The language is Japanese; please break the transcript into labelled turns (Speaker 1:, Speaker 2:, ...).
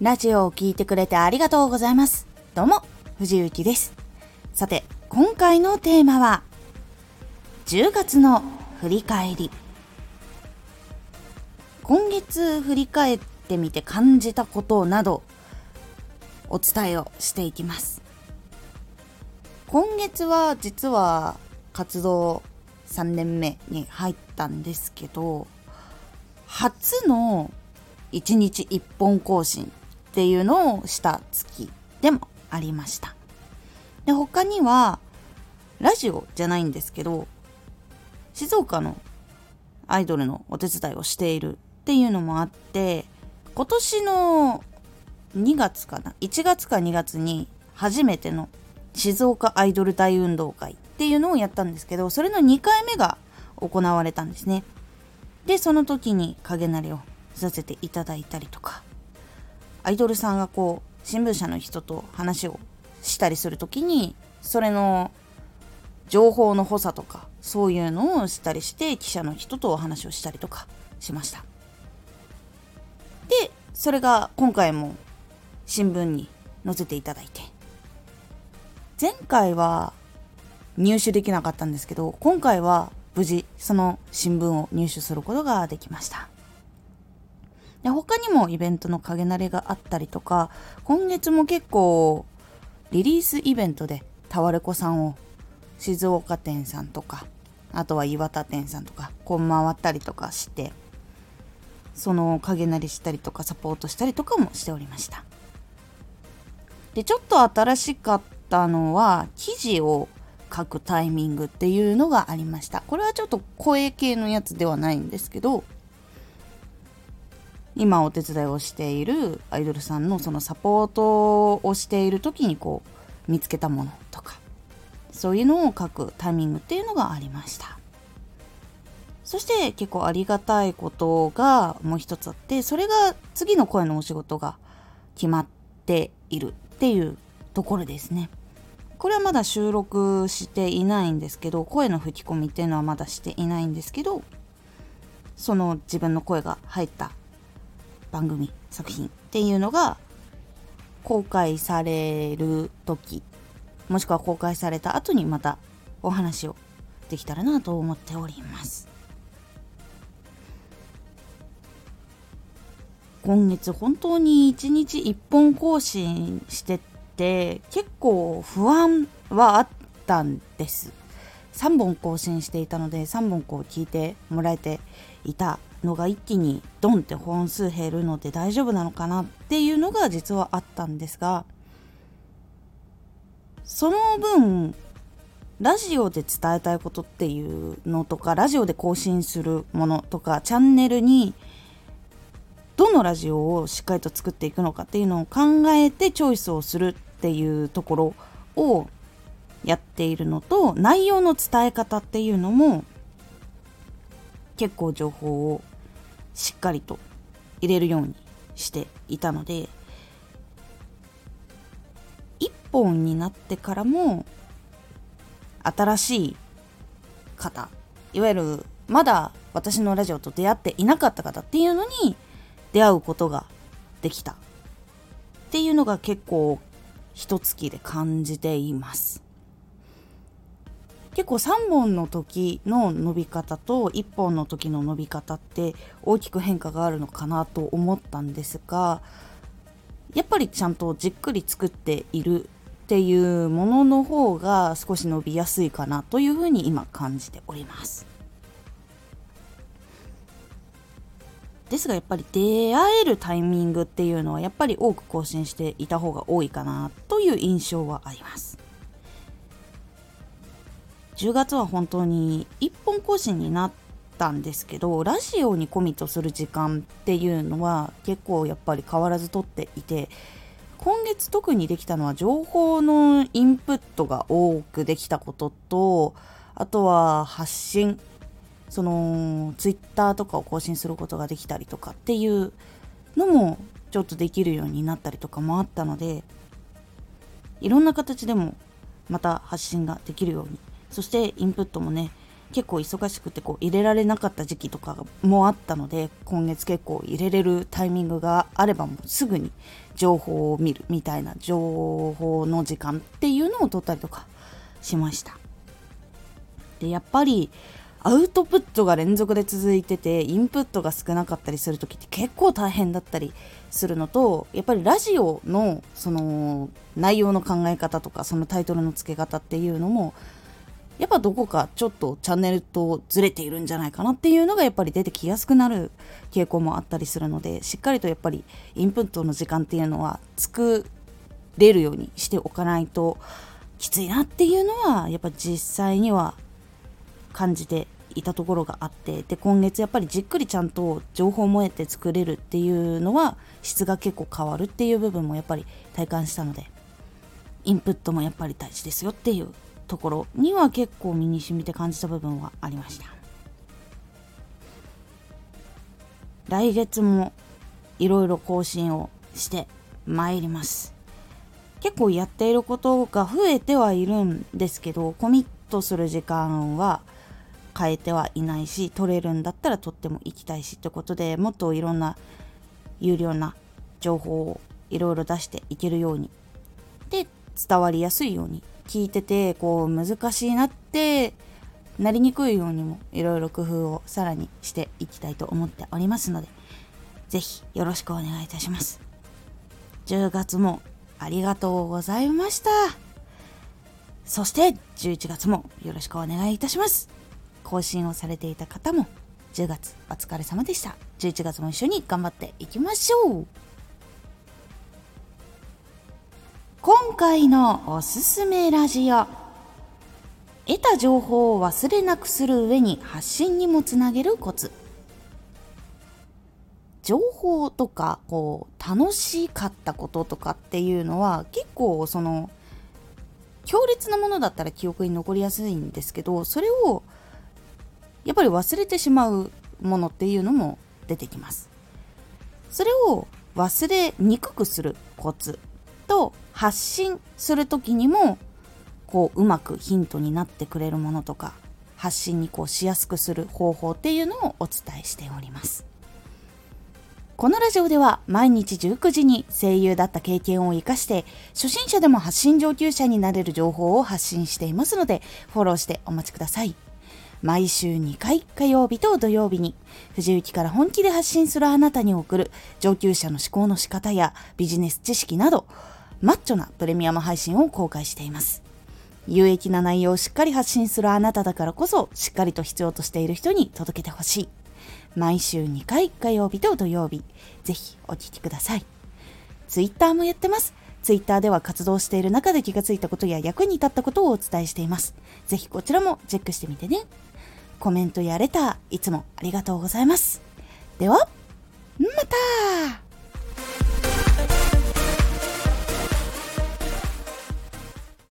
Speaker 1: ラジオを聴いてくれてありがとうございます。どうも、藤幸です。さて、今回のテーマは、10月の振り返り。今月振り返ってみて感じたことなど、お伝えをしていきます。今月は実は活動3年目に入ったんですけど、初の1日1本更新っていうのをした月でもありました。で、他には、ラジオじゃないんですけど、静岡のアイドルのお手伝いをしているっていうのもあって、今年の2月かな ?1 月か2月に初めての静岡アイドル大運動会っていうのをやったんですけど、それの2回目が行われたんですね。で、その時に影なりをさせていただいたりとか、アイドルさんがこう、新聞社の人と話をしたりする時に、それの情報の補佐とか、そういうのをしたりして、記者の人とお話をしたりとかしました。で、それが今回も新聞に載せていただいて、前回は入手できなかったんですけど、今回は無事その新聞を入手することができました。で他にもイベントの影慣れがあったりとか、今月も結構リリースイベントでタワレコさんを静岡店さんとか、あとは岩田店さんとか、こう回ったりとかして、その影慣れしたりとかサポートしたりとかもしておりました。で、ちょっと新しかったのは、記事を書くタイミングっていうのがありました。これはちょっと声系のやつではないんですけど、今お手伝いをしているアイドルさんのそのサポートをしている時にこう見つけたものとかそういうのを書くタイミングっていうのがありました。そして結構ありがたいことがもう一つあってそれが次の声のお仕事が決まっているっていうところですね。これはまだ収録していないんですけど声の吹き込みっていうのはまだしていないんですけどその自分の声が入った番組作品っていうのが公開される時もしくは公開された後にまたお話をできたらなと思っております。今月本当に1日1本更新してって結構不安はあったんです。3本更新していたので3本こう聞いてもらえていたのが一気にドンって本数減るので大丈夫なのかなっていうのが実はあったんですがその分ラジオで伝えたいことっていうのとかラジオで更新するものとかチャンネルにどのラジオをしっかりと作っていくのかっていうのを考えてチョイスをするっていうところをやっているのと内容の伝え方っていうのも結構情報をしっかりと入れるようにしていたので1本になってからも新しい方いわゆるまだ私のラジオと出会っていなかった方っていうのに出会うことができたっていうのが結構一月で感じています。結構3本の時の伸び方と1本の時の伸び方って大きく変化があるのかなと思ったんですがやっぱりちゃんとじっくり作っているっていうものの方が少し伸びやすいかなというふうに今感じております。ですがやっぱり出会えるタイミングっていうのはやっぱり多く更新していた方が多いかなという印象はあります。10月は本当に1本更新になったんですけどラジオにコミットする時間っていうのは結構やっぱり変わらずとっていて今月特にできたのは情報のインプットが多くできたこととあとは発信そのツイッターとかを更新することができたりとかっていうのもちょっとできるようになったりとかもあったのでいろんな形でもまた発信ができるようにそしてインプットもね結構忙しくてこう入れられなかった時期とかもあったので今月結構入れれるタイミングがあればもうすぐに情報を見るみたいな情報の時間っていうのを取ったりとかしました。でやっぱりアウトプットが連続で続いててインプットが少なかったりする時って結構大変だったりするのとやっぱりラジオのその内容の考え方とかそのタイトルの付け方っていうのもやっぱどこかちょっとチャンネルとずれているんじゃないかなっていうのがやっぱり出てきやすくなる傾向もあったりするのでしっかりとやっぱりインプットの時間っていうのは作れるようにしておかないときついなっていうのはやっぱ実際には感じていたところがあってで今月やっぱりじっくりちゃんと情報も得て作れるっていうのは質が結構変わるっていう部分もやっぱり体感したのでインプットもやっぱり大事ですよっていうところには結構身に染みて感じた部分はありました。来月もいろいろ更新をしてまいります。結構やっていることが増えてはいるんですけどコミットする時間は変えてはいないし取れるんだったら取っても行きたいしってことでもっといろんな有料な情報をいろいろ出していけるように。で伝わりやすいように聞いててこう難しいなってなりにくいようにもいろいろ工夫をさらにしていきたいと思っておりますので是非よろしくお願いいたします。10月もありがとうございました。そして11月もよろしくお願いいたします。更新をされていた方も10月お疲れ様でした。11月も一緒に頑張っていきましょう。今回のおすすめラジオ。得た情報を忘れなくする上に発信にもつなげるコツ。情報とかこう楽しかったこととかっていうのは結構その強烈なものだったら記憶に残りやすいんですけどそれをやっぱり忘れてしまうものっていうのも出てきます。それを忘れにくくするコツ。と発信する時にもこううまくヒントになってくれるものとか発信にこうしやすくする方法っていうのをお伝えしておりますこのラジオでは毎日19時に声優だった経験を活かして初心者でも発信上級者になれる情報を発信していますのでフォローしてお待ちください。毎週2回火曜日と土曜日に藤雪から本気で発信するあなたに送る上級者の思考の仕方やビジネス知識などマッチョなプレミアム配信を公開しています。有益な内容をしっかり発信するあなただからこそしっかりと必要としている人に届けてほしい。毎週2回火曜日と土曜日、ぜひお聴きください。ツイッターもやってます。ツイッターでは活動している中で気がついたことや役に立ったことをお伝えしています。ぜひこちらもチェックしてみてね。コメントやレター、いつもありがとうございます。では、また